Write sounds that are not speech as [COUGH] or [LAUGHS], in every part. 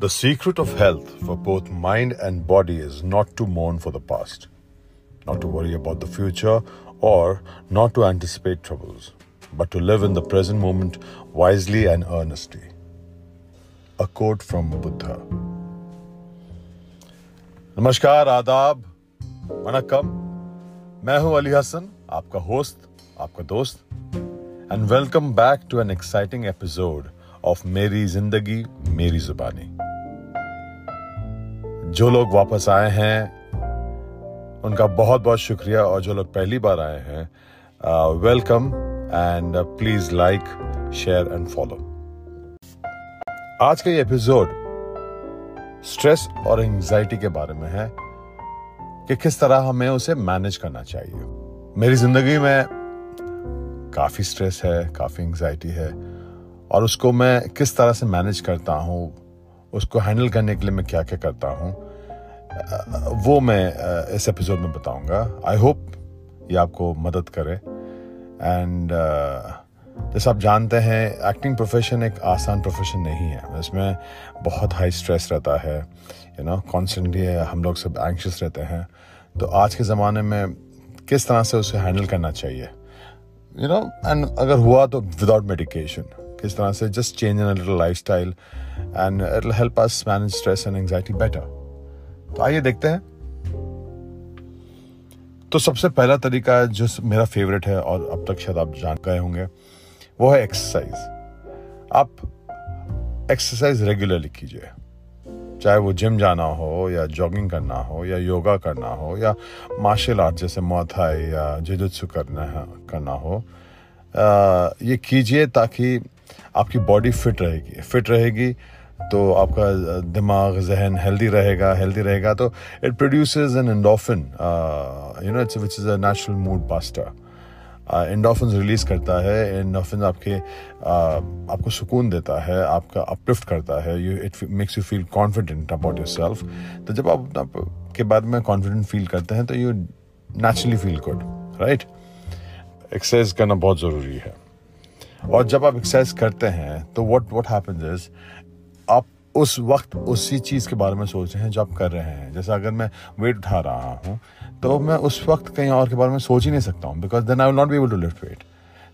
The secret of health for both mind and body is not to mourn for the past, not to worry about the future, or not to anticipate troubles, but to live in the present moment wisely and earnestly. A quote from Buddha. नमस्कार आदाब वनकम मैं हूं अली हसन आपका host आपका दोस्त and welcome back to an exciting episode of Meri Zindagi Meri जुबानी जो लोग वापस आए हैं, उनका बहुत बहुत शुक्रिया और जो लोग पहली बार आए हैं welcome and please like share and follow आज का ये एपिसोड स्ट्रेस और एंजाइटी के बारे में है कि किस तरह हमें उसे मैनेज करना चाहिए। मेरी ज़िंदगी में काफ़ी स्ट्रेस है, काफ़ी एंजाइटी है और उसको मैं किस तरह से मैनेज करता हूँ उसको हैंडल करने के लिए मैं क्या क्या करता हूँ, वो मैं इस एपिसोड में बताऊँगा। आई होप ये आपको मदद करे। एंड जैसे आप जानते हैं एक्टिंग प्रोफेशन एक आसान प्रोफेशन नहीं है। इसमें बहुत हाई स्ट्रेस रहता है यू नो कॉन्स्टेंटली हम लोग सब एंक्शस रहते हैं। तो आज के ज़माने में किस तरह से उसे हैंडल करना चाहिए? यू नो एंड अगर हुआ तो विदाउट मेडिकेशन किस तरह से just change in little lifestyle and it help us manage stress and anxiety better तो आइए देखते हैं। तो सबसे पहला तरीका जो मेरा फेवरेट है और अब तक शायद आप जान गए होंगे वो है एक्सरसाइज आप एक्सरसाइज रेगुलरली कीजिए। चाहे वो जिम जाना हो या जॉगिंग करना हो या योगा करना हो या मार्शल आर्ट जैसे मोथाई या जुजुत्सु करना है करना हो आ, ये कीजिए ताकि आपकी बॉडी फिट रहेगी। फिट रहेगी तो आपका दिमाग जहन हेल्दी रहेगा हेल्दी रहेगा। तो it produce an endorphin you know it's which is a natural mood booster endorphin release करता है एंडोफिन आपके uh, आपको सुकून देता है आपका अपलिफ्ट करता है। You it makes you feel confident about yourself तो जब आप अपना के बाद में कॉन्फिडेंट फील करते हैं तो you naturally feel good right exercise करना बहुत ज़रूरी है। और जब आप एक्सरसाइज करते हैं तो व्हाट व्हाट हैपेंस इज़ आप उस वक्त उसी चीज़ के बारे में सोच रहे हैं जो आप कर रहे हैं। जैसे अगर मैं वेट उठा रहा हूँ तो मैं उस वक्त कहीं और के बारे में सोच ही नहीं सकता हूँ because then I will not be able to lift weight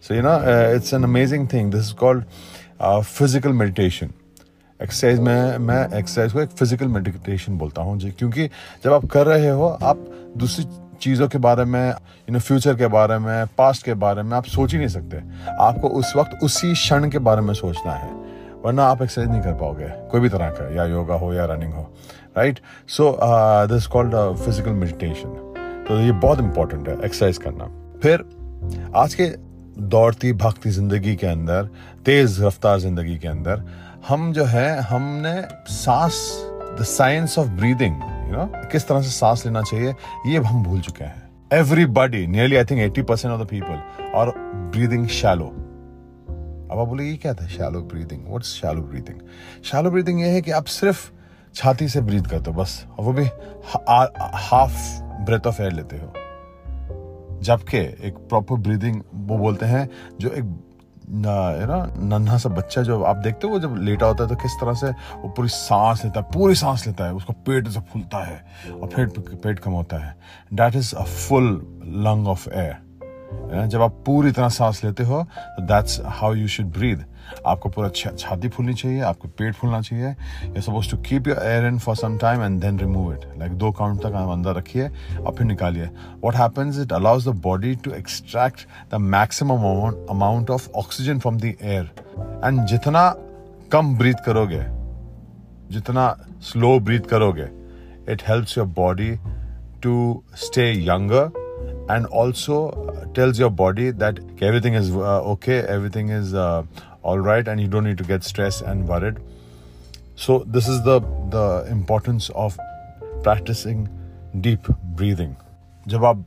so you know it's an amazing thing this is called physical meditation exercise में, मैं एक्सरसाइज को एक फ़िज़िकल मेडिटेशन बोलता हूँ, जी, क्योंकि जब आप कर रहे हो, आप दूसरी चीज़ों के बारे में यू नो फ्यूचर के बारे में पास्ट के बारे में आप सोच ही नहीं सकते। आपको उस वक्त उसी क्षण के बारे में सोचना है, वरना आप एक्सरसाइज नहीं कर पाओगे, कोई भी तरह का, या योगा हो, या रनिंग हो right so this called physical meditation तो ये बहुत इंपॉर्टेंट है एक्सरसाइज करना। फिर, आज के दौड़ती भागती ज़िंदगी के अंदर, तेज रफ्तार ज़िंदगी के अंदर, हम जो है, हमने सांस the science of breathing you know किस तरह से सांस लेना चाहिए, ये हम भूल चुके हैं। Everybody nearly I think eighty percent of the people और ब्रीदिंग शैलो अब आप बोले ये क्या था shallow breathing what's shallow breathing shallow breathing ये है कि आप सिर्फ़ छाती से ब्रीद करते हो, बस। और वो भी हाफ़ ब्रेथ ऑफ़ एयर लेते हो। जबकि एक प्रॉपर ब्रीदिंग वो बोलते हैं, जो एक ना नन्हा सा बच्चा जो आप देखते हो जब लेटा होता है तो किस तरह से वो पूरी सांस लेता है, पूरी सांस लेता है, उसका पेट से फूलता है और पेट पेट कम होता है। That is a full lung of air जब आप पूरी तरह सांस लेते हो तो that's how you should breathe आपको पूरा छाती फूलनी चाहिए आपको पेट फूलना चाहिए। You suppose to keep your air in for some time and then remove it like दो काउंट तक अंदर रखिए और फिर निकालिए। What happens it allows the body to extract the maximum amount of oxygen from the air and जितना कम breathe करोगे जितना स्लो ब्रीथ करोगे it helps your body to stay younger tells your body that everything is uh, okay, everything is uh, all right and you don't need to get stressed and worried so this is the the importance of practicing deep breathing जब आप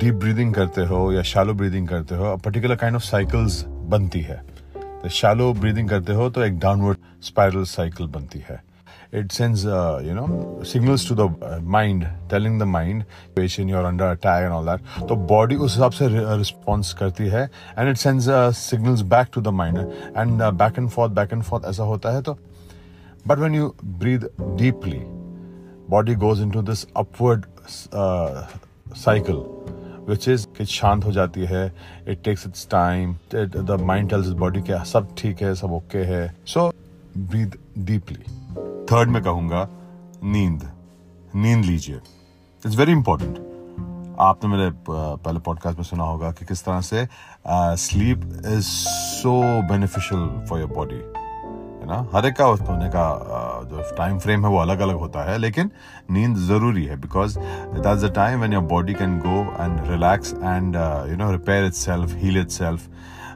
deep breathing करते हो या shallow breathing करते हो particular kind of cycles बनती है तो शैलो ब्रीदिंग करते हो तो एक डाउनवर्ड स्पाइरल साइकिल बनती है it sends uh, you know signals to the uh, mind telling the mind patient you're under attack and all that तो body उस हिसाब से response करती है and it sends uh, signals back to the mind and uh, back and forth back and forth ऐसा होता है तो But when you breathe deeply, body goes into this upward uh, cycle, which is कि शांत हो जाती है it takes its time it, the mind tells its body कि सब ठीक है सब ओके है so breathe deeply थर्ड में कहूँगा, नींद। नींद लीजिए। इट्स वेरी इंपॉर्टेंट आपने मेरे पहले पॉडकास्ट में सुना होगा कि किस तरह से sleep is so beneficial for your body है ना? हर एक का होने का जो टाइम फ्रेम है वो अलग अलग होता है, लेकिन नींद ज़रूरी है because that's the time when your body can go and relax and you know repair itself heal itself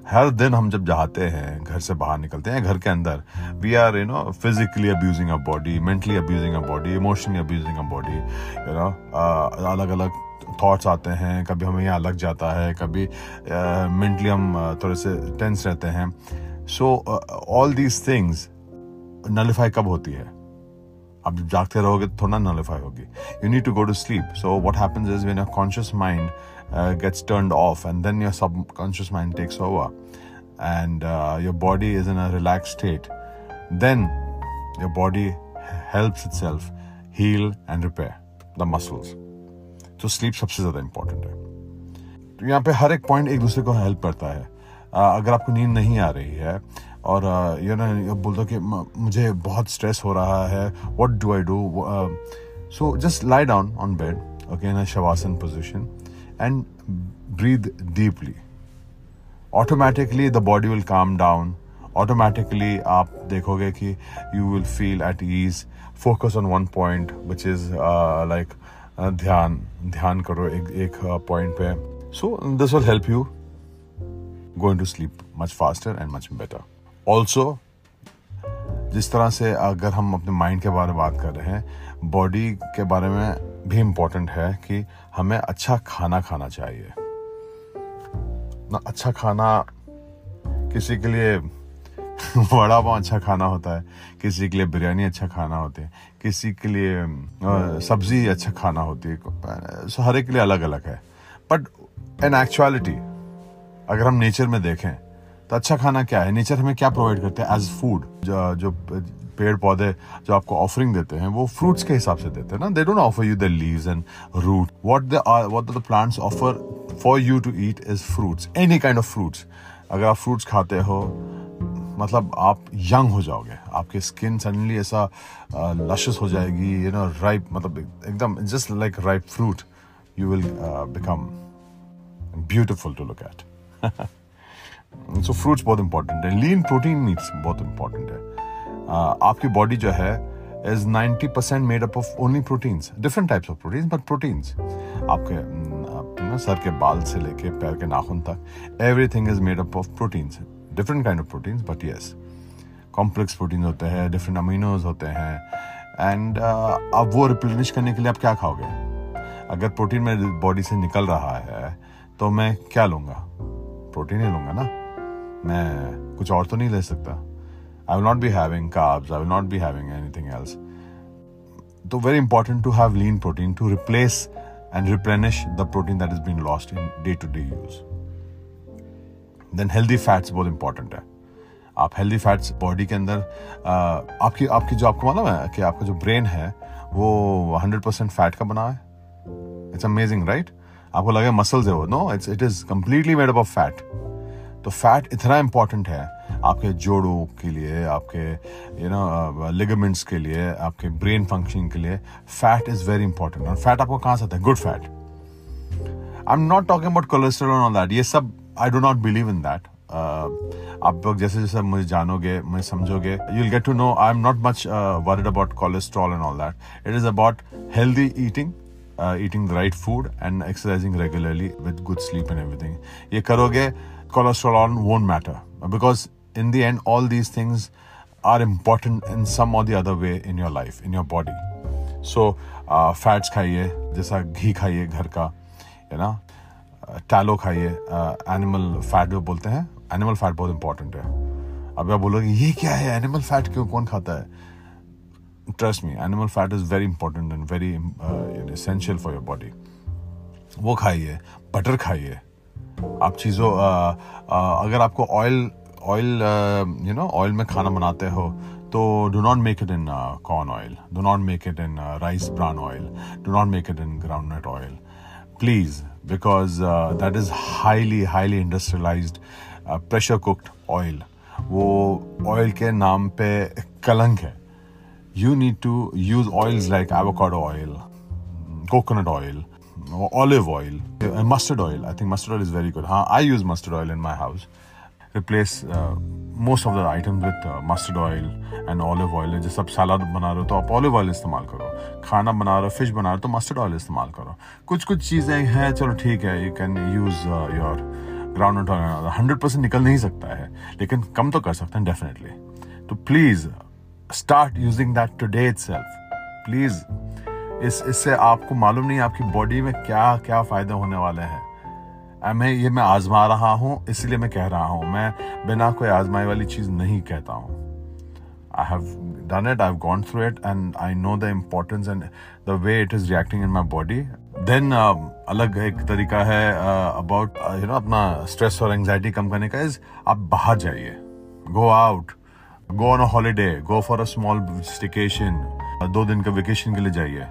हर दिन हम जब जाते हैं घर से बाहर निकलते हैं घर के अंदर we are you know physically abusing a body mentally abusing a body emotionally abusing a body you know अलग अलग थॉट्स आते हैं कभी हमें यहाँ लग जाता है कभी मेंटली uh, हम uh, थोड़े से टेंस रहते हैं। So all these things nullify कब होती है? आप जब जागते रहोगे तो थोड़ा नलिफाई होगी। You need to go to sleep so what happens is when your conscious mind gets turned off and then your subconscious mind takes over and uh, your body is in a relaxed state, then your body helps itself heal and repair the muscles. तो sleep सबसे ज़्यादा important है। तो यहाँ पे हर एक point एक दूसरे को हेल्प करता है। अगर आपको नींद नहीं आ रही है और यू नो बोल दो कि मुझे बहुत स्ट्रेस हो रहा है what do I do so just lie down on bed okay in shavasana position and breathe deeply automatically the body will calm down automatically आप देखोगे कि you will feel at ease focus on one point which is like dhyan. ध्यान करो एक एक point पे. So this will help you going to sleep much faster and much better also जिस तरह से अगर हम अपने माइंड के बारे में बात कर रहे हैं बॉडी के बारे में भी इम्पोर्टेंट है कि हमें अच्छा खाना खाना चाहिए। ना अच्छा खाना किसी के लिए [LAUGHS] वड़ा पाव अच्छा खाना होता है किसी के लिए बिरयानी अच्छा खाना होती है किसी के लिए सब्ज़ी अच्छा खाना होती है सो हर एक के लिए अलग अलग है। बट इन एक्चुअलिटी अगर हम नेचर में देखें तो अच्छा खाना क्या है? नेचर हमें क्या प्रोवाइड करते हैं? एज फ़ूड जो, जो पेड़ पौधे जो आपको ऑफरिंग देते हैं, वो फ्रूट्स के हिसाब से देते हैं ना? They don't offer you the leaves and root what the what the plants offer for you to eat is fruits any kind of fruits अगर आप फ्रूट्स खाते हो मतलब आप यंग हो जाओगे। आपके स्किन सडनली ऐसा लशस हो जाएगी यू नो राइप मतलब एकदम just like ripe fruit you will become beautiful to look at so fruits बहुत इंपॉर्टेंट है। लीन प्रोटीन नीड्स बहुत इंपॉर्टेंट है। आपकी बॉडी जो है is 90 percent made up of only proteins different types of proteins but proteins आपके ना sir के बाल से लेके पैर के नाखून तक everything is made up of proteins different kind of proteins but yes complex protein होते हैं डिफरेंट अमीनोज होते हैं एंड uh, अब वो रिप्लेनिश करने के लिए आप क्या खाओगे? अगर प्रोटीन मेरे बॉडी से निकल रहा है तो मैं क्या लूँगा? प्रोटीन ही लूँगा ना? मैं कुछ और तो नहीं ले सकता। I will not be having carbs I will not be having anything else तो very important to have lean protein to replace and replenish the protein that is been lost in day to day use then healthy fats बहुत important है। आप healthy fats body के अंदर आपकी आपकी जो आपको मालूम है कि आपका जो ब्रेन है, वो हंड्रेड परसेंट फैट का बना है। इट्स अमेजिंग राइट आपको लगे मसल्स है वो। No it's it is completely made up of fat तो फैट इतना इंपॉर्टेंट है आपके जोड़ों के लिए, आपके यू नो लिगामेंट्स के लिए, आपके ब्रेन फंक्शनिंग के लिए फैट इज़ वेरी इंपॉर्टेंट और फैट आपको कहाँ से आता है? Good fat I am not talking about cholesterol on that ये सब I do not believe in that आप लोग जैसे जैसे मुझे जानोगे, मुझे समझोगे you get to know I am not much worried about cholesterol and all that it is about healthy eating eating the right food and exercising regularly with good sleep and everything ये करोगे cholesterol on won't matter because in the end, all these things are important in some or the other way in your life, in your body. So, uh, खाइए जैसा घी खाइए घर का है ना tallow खाइए एनिमल फैट जो बोलते हैं एनिमल फैट बहुत इंपॉर्टेंट है। अब आप बोलोगे ये क्या है? एनिमल फैट क्यों? कौन खाता है? Trust me animal fat is very important and very essential for your body वो खाइए बटर खाइए। आप चीज़ों uh, uh, अगर आपको oil oil you know oil में खाना बनाते हो तो do not make it in corn oil do not make it in rice brown oil do not make it in ground oil please because that is highly highly industrialised pressure cooked oil वो oil के नाम पे कलंक है। You need to use oils like avocado oil coconut oil oil and mustard oil. I think mustard oil is very good. Huh? i use mustard oil in my house. Replace most of the item with mustard oil and oil oil जैसे आप सलाद बना रहे हो तो आप olive oil इस्तेमाल करो। खाना बना रहे हो फ़िश बना रहे हो तो मस्टर्ड ऑयल इस्तेमाल करो। कुछ कुछ चीज़ें हैं, चलो ठीक है you can use your groundnut oil hundred percent निकल नहीं सकता है, लेकिन कम तो कर सकते हैं डेफिनेटली तो please start using that today itself please इस, इससे आपको मालूम नहीं आपकी बॉडी में क्या क्या फ़ायदे होने वाले हैं। मैं ये मैं आजमा रहा हूँ इसलिए मैं कह रहा हूँ। मैं बिना कोई आजमाई वाली चीज़ नहीं कहता हूँ। I have done it I gone through it and I know the importance and the way it is reacting in my body then अलग एक तरीका है अबाउट यू नो अपना स्ट्रेस और एंगजाइटी कम करने का इज़ आप बाहर जाइए। Go out go on a holiday go for a small staycation दो दिन का वेकेशन के लिए जाइए।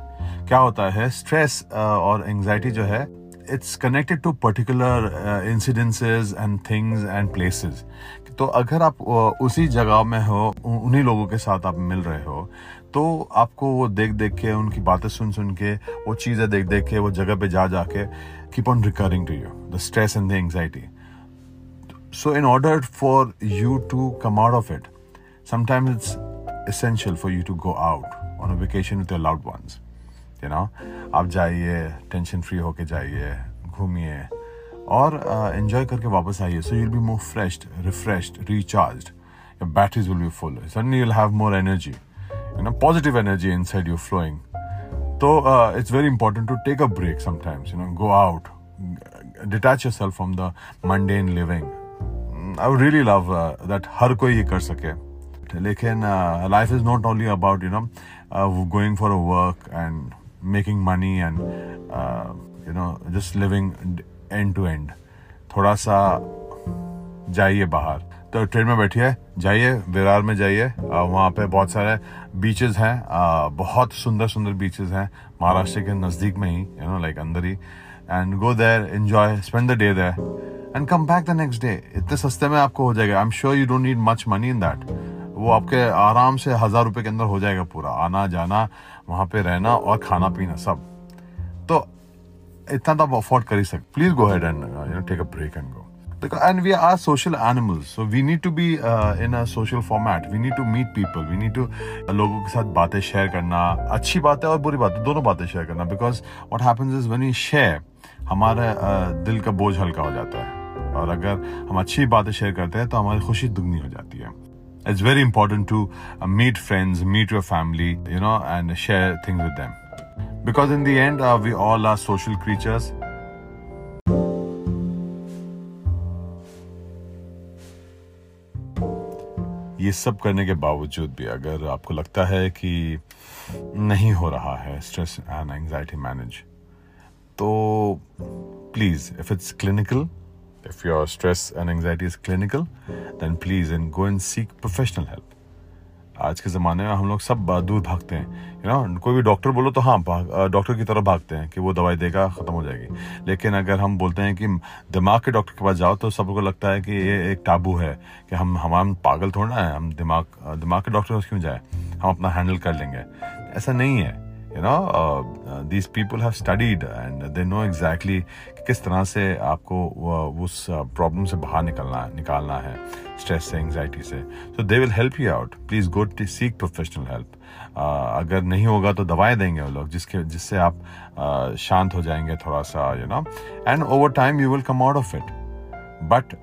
क्या होता है स्ट्रेस uh, और एंजाइटी जो है it's connected to particular incidences and things and places तो अगर आप उसी जगह में हो उन्हीं लोगों के साथ आप मिल रहे हो तो आपको वो देख देख के, उनकी बातें सुन सुन के, वो चीज़ें देख देख के, वो जगह पे जा जाके keep on recurring to you the stress and the anxiety so in order for you to come out of it sometimes it's essential for you to go out on a vacation with your loved ones. You know आप जाइए tension free होके जाइए घूमिए और enjoy uh, करके वापस आइए। So you'll be more fresh refreshed recharge batteries will be full suddenly you'll have more energy you know positive energy inside you flowing तो it's very important to take a break sometimes you know go out detach yourself from the mundane living I would really love that हर कोई ये कर सके। लेकिन life is not only about you know going for a work and money and uh, you know just living end to end. थोड़ा सा जाइए बाहर। तो ट्रेन में बैठिए जाइए विरार में जाइए। वहाँ पे बहुत सारे बीचेस हैं। बहुत सुंदर सुंदर बीचेस हैं। महाराष्ट्र के नज़दीक में ही यू नो लाइक अंदर ही। And go there enjoy spend the day there and come back the next day इतने सस्ते में आपको हो जाएगा। I am sure you don't need much money in that वो आपके आराम से हज़ार रुपये के अंदर हो जाएगा पूरा। आना जाना वहाँ पे रहना और खाना पीना सब। तो इतना तो आप अफोर्ड कर ही सकते please go head and you know take a break and go are social animals so we need to be uh, in a social format. We need to meet people. We need to uh, लोगों के साथ बातें share करना। अच्छी बातें और बुरी बातें दोनों बातें शेयर करना। Because what happens is when we share हमारा uh, दिल का बोझ हल्का हो जाता है। और अगर हम अच्छी बातें शेयर करते हैं तो हमारी खुशी दुगनी हो जाती है। It's very important to uh, meet friends, meet your family, you know, and share things with them. Because in the end, uh, we all are social creatures. ये सब करने के बावजूद भी अगर आपको लगता है कि नहीं हो रहा है स्ट्रेस एंड एंजाइटी मैनेज तो please if it's clinical If your stress and anxiety is clinical, then please and go and seek professional help. आज के ज़माने में हम लोग सब दूर भागते हैं। यू नो कोई भी डॉक्टर बोलो तो हाँ डॉक्टर की तरफ़ भागते हैं कि वो दवाई देगा ख़त्म हो जाएगी। लेकिन अगर हम बोलते हैं कि दिमाग के डॉक्टर के पास जाओ तो सबको लगता है कि ये एक टाबू है कि हम हम पागल थोड़ा है हम दिमाग दिमाग के डॉक्टर क्यों जाए? हम अपना हैंडल कर लेंगे। ऐसा नहीं है। You know these people have studied and they know exactly किस तरह से आपको उस प्रॉब्लम से बाहर निकलना निकालना है स्ट्रेस से एंगजाइटी से। So they will help you out please go to seek professional help अगर नहीं होगा तो दवाएँ देंगे वो लोग जिसके जिससे आप uh, शांत हो जाएँगे थोड़ा सा you know and over time you will come out of it but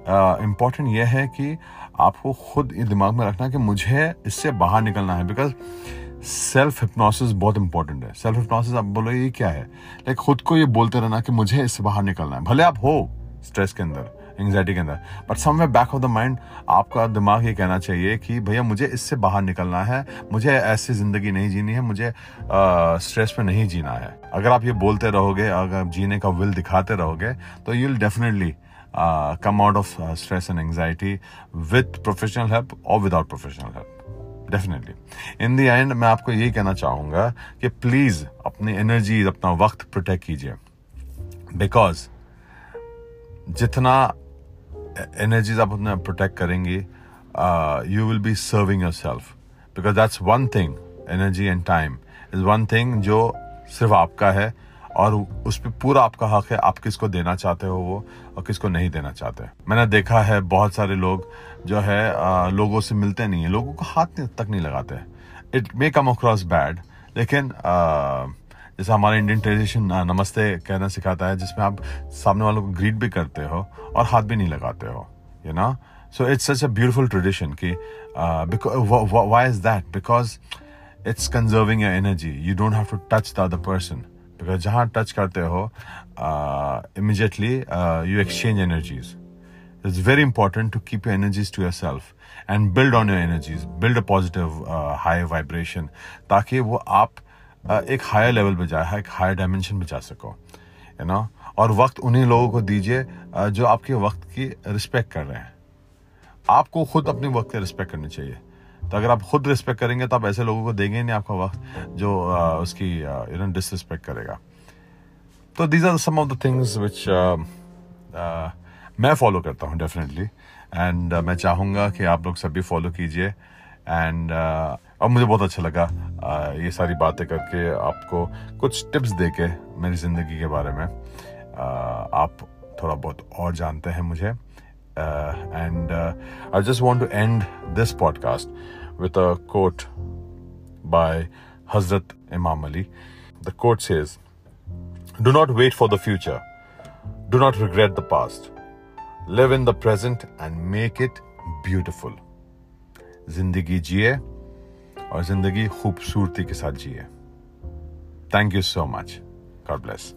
important यह है कि आपको खुद ये दिमाग में रखना कि मुझे इससे बाहर निकलना है। बिकॉज़ सेल्फ हिप्नोसिस बहुत इंपॉर्टेंट है। सेल्फ हिप्नोसिस आप बोलो, ये क्या है? लाइक खुद को ये बोलते रहना कि मुझे इससे बाहर निकलना है। भले आप हो स्ट्रेस के अंदर एंगजाइटी के अंदर but somewhere back of the mind आपका दिमाग ये कहना चाहिए कि भैया, मुझे इससे बाहर निकलना है, मुझे ऐसी ज़िंदगी नहीं जीनी है, मुझे स्ट्रेस में नहीं जीना है। अगर आप ये बोलते रहोगे, अगर जीने का विल दिखाते रहोगे तो you will definitely come out of stress and anxiety with professional help और without professional help definitely in the end मैं आपको यही कहना चाहूँगा कि प्लीज़ अपनी एनर्जी अपना वक्त प्रोटेक्ट कीजिए। बिकॉज़ जितना एनर्जीज आप अपने प्रोटेक्ट करेंगे you will be serving yourself because that's one thing energy and time is one thing जो सिर्फ़ आपका है। और उस पर पूरा आपका हक है, आप किसको देना चाहते हो वो और किसको नहीं देना चाहते। मैंने देखा है बहुत सारे लोग जो है लोगों से मिलते नहीं है, लोगों को हाथ तक नहीं लगाते। It may come across bad लेकिन जैसे हमारा इंडियन ट्रेडिशन नमस्ते कहना सिखाता है, जिसमें आप सामने वालों को ग्रीट भी करते हो और हाथ भी नहीं लगाते हो you know so it's such a beautiful tradition कि why is that because it's conserving your energy you don't have to touch the other person because जहाँ टच करते हो immediately you exchange energies it's very important to keep your energies to yourself and build on your energies build a positive high vibration ताकि वो आप uh, एक higher level पे जाए एक हायर डायमेंशन पे जा सको यू नो और वक्त उन्हीं लोगों को दीजिए uh, जो आपके वक्त की रिस्पेक्ट कर रहे हैं। आपको खुद अपने वक्त की रिस्पेक्ट करनी चाहिए। तो अगर आप खुद रिस्पेक्ट करेंगे तो आप ऐसे लोगों को देंगे नहीं आपका वक्त जो uh, उसकी यू नो डिसरिस्पेक्ट करेगा। तो these are some of the things which मैं फॉलो करता हूँ डेफिनेटली एंड मैं चाहूँगा कि आप लोग सभी फॉलो कीजिए। एंड अब मुझे बहुत अच्छा लगा uh, ये सारी बातें करके आपको कुछ टिप्स दे के मेरी ज़िंदगी के बारे में। uh, आप थोड़ा बहुत और जानते हैं मुझे। And I just want to end this podcast with a quote by Hazrat Imam Ali. The quote says, Do not wait for the future. Do not regret the past. Live in the present and make it beautiful. जिंदगी जिए और जिंदगी खूबसूरती के साथ जिए thank you so much god bless